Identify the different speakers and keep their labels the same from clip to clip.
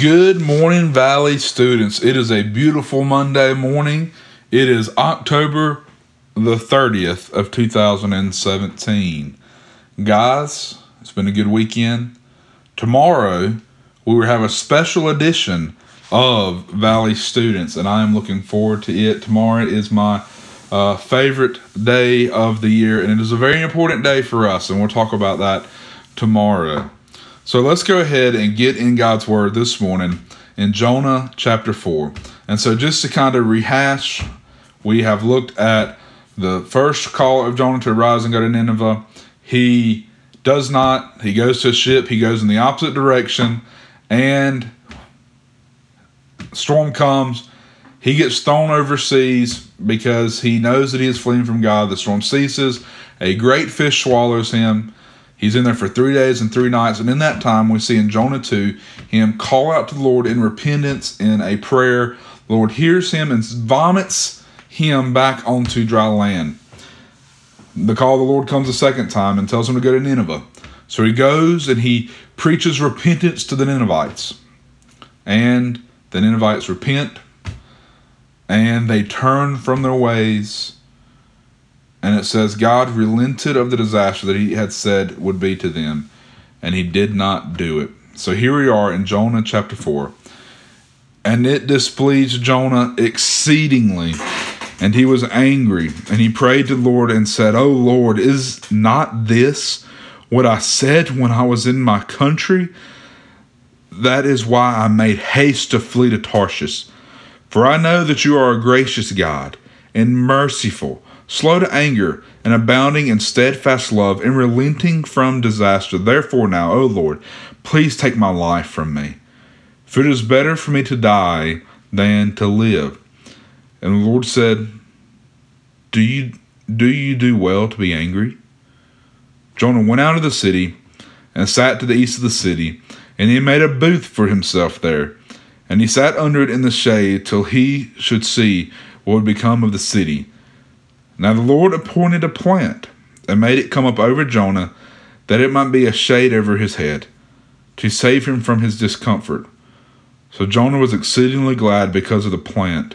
Speaker 1: Good morning, Valley students. It is a beautiful Monday morning. It is October the 30th of 2017. Guys, it's been a good weekend. Tomorrow, we will have a special edition of Valley Students, and I am looking forward to it. Tomorrow is my uh, favorite day of the year, and it is a very important day for us, and we'll talk about that tomorrow. So let's go ahead and get in God's Word this morning in Jonah chapter 4. And so, just to kind of rehash, we have looked at the first call of Jonah to rise and go to Nineveh. He does not, he goes to a ship, he goes in the opposite direction, and storm comes. He gets thrown overseas because he knows that he is fleeing from God. The storm ceases. A great fish swallows him. He's in there for three days and three nights. And in that time, we see in Jonah 2 him call out to the Lord in repentance in a prayer. The Lord hears him and vomits him back onto dry land. The call of the Lord comes a second time and tells him to go to Nineveh. So he goes and he preaches repentance to the Ninevites. And the Ninevites repent and they turn from their ways and it says, God relented of the disaster that he had said would be to them, and he did not do it. So here we are in Jonah chapter 4. And it displeased Jonah exceedingly, and he was angry. And he prayed to the Lord and said, O Lord, is not this what I said when I was in my country? That is why I made haste to flee to Tarshish. For I know that you are a gracious God and merciful slow to anger, and abounding in steadfast love, and relenting from disaster. Therefore, now, O Lord, please take my life from me. For it is better for me to die than to live. And the Lord said, Do you do you do well to be angry? Jonah went out of the city and sat to the east of the city, and he made a booth for himself there. And he sat under it in the shade till he should see what would become of the city. Now the Lord appointed a plant and made it come up over Jonah, that it might be a shade over his head, to save him from his discomfort. So Jonah was exceedingly glad because of the plant.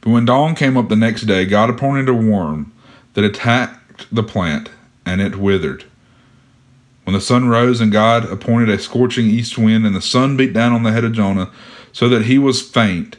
Speaker 1: But when dawn came up the next day, God appointed a worm that attacked the plant, and it withered. When the sun rose, and God appointed a scorching east wind, and the sun beat down on the head of Jonah, so that he was faint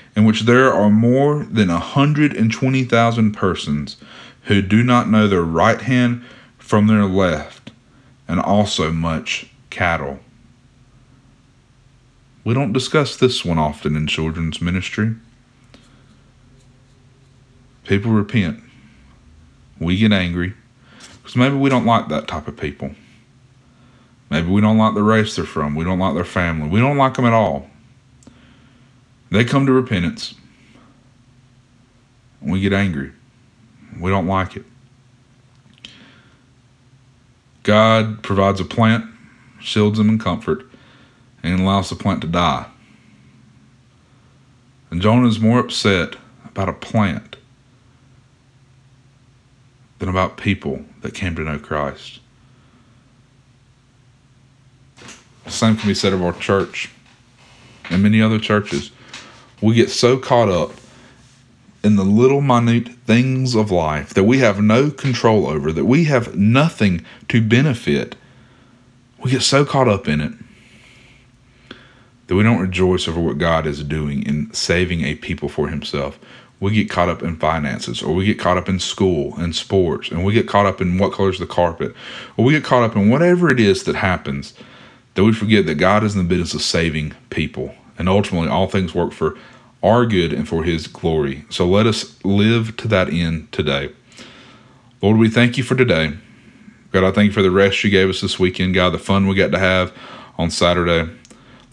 Speaker 1: in which there are more than a 120,000 persons who do not know their right hand from their left, and also much cattle. We don't discuss this one often in children's ministry. People repent. We get angry because maybe we don't like that type of people. Maybe we don't like the race they're from. We don't like their family. We don't like them at all. They come to repentance. We get angry. We don't like it. God provides a plant, shields them in comfort, and allows the plant to die. And Jonah is more upset about a plant than about people that came to know Christ. The same can be said of our church and many other churches. We get so caught up in the little minute things of life that we have no control over, that we have nothing to benefit. We get so caught up in it that we don't rejoice over what God is doing in saving a people for Himself. We get caught up in finances, or we get caught up in school and sports, and we get caught up in what colors the carpet, or we get caught up in whatever it is that happens that we forget that God is in the business of saving people. And ultimately, all things work for our good and for his glory. So let us live to that end today. Lord, we thank you for today. God, I thank you for the rest you gave us this weekend, God, the fun we got to have on Saturday.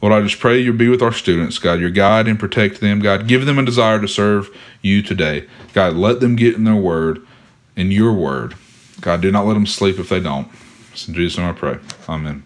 Speaker 1: Lord, I just pray you'll be with our students, God. Your guide and protect them, God. Give them a desire to serve you today. God, let them get in their word, in your word. God, do not let them sleep if they don't. It's in Jesus' name I pray. Amen.